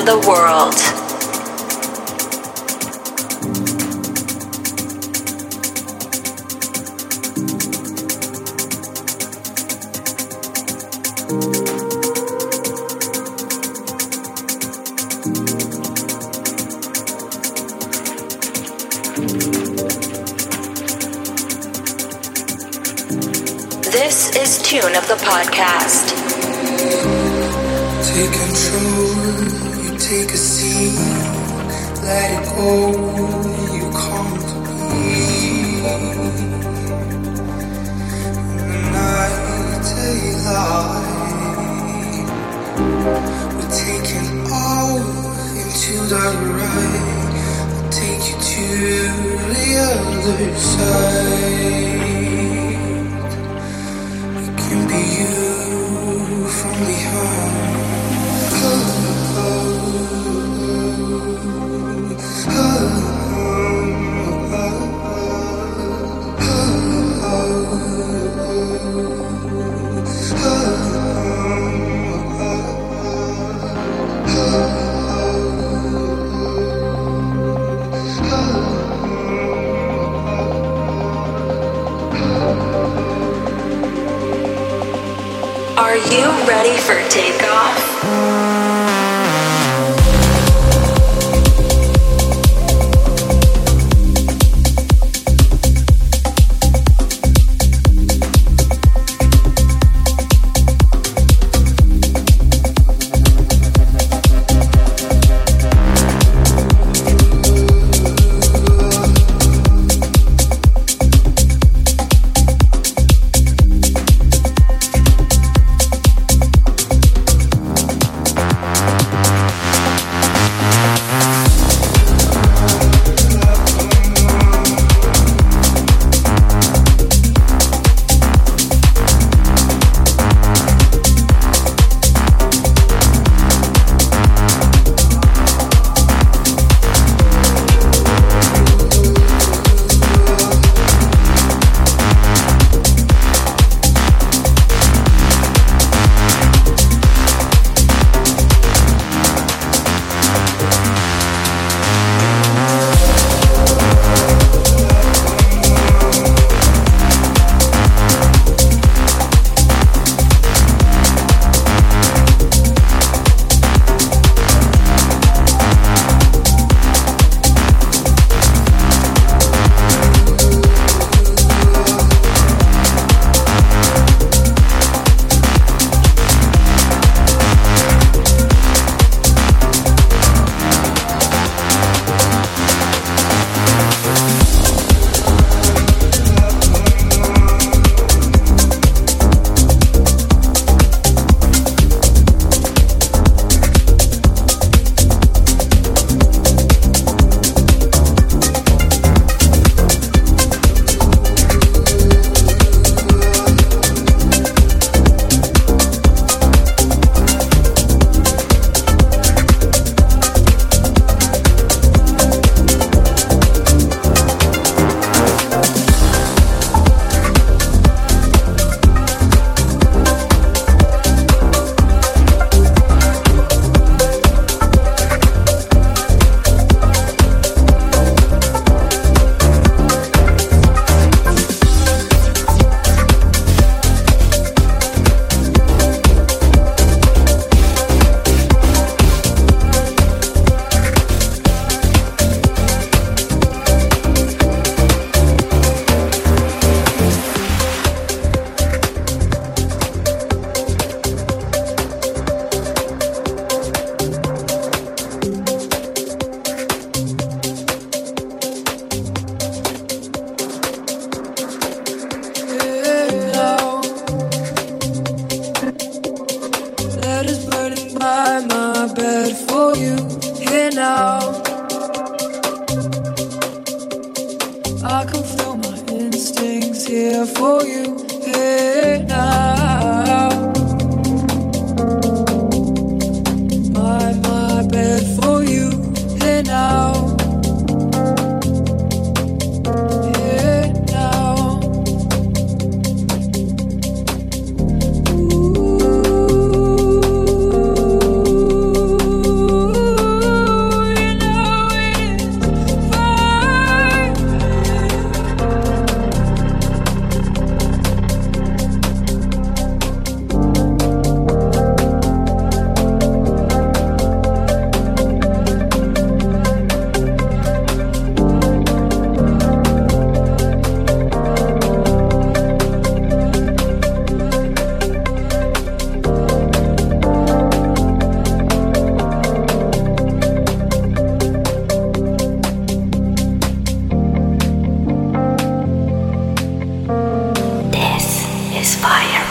of the world. This is Tune of the Podcast. Take control. Take a seat, let it go. You come to me. The night, daylight. We're taking off into the right. I'll take you to the other side. It can be you from behind.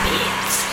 beats.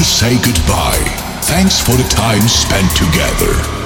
To say goodbye. Thanks for the time spent together.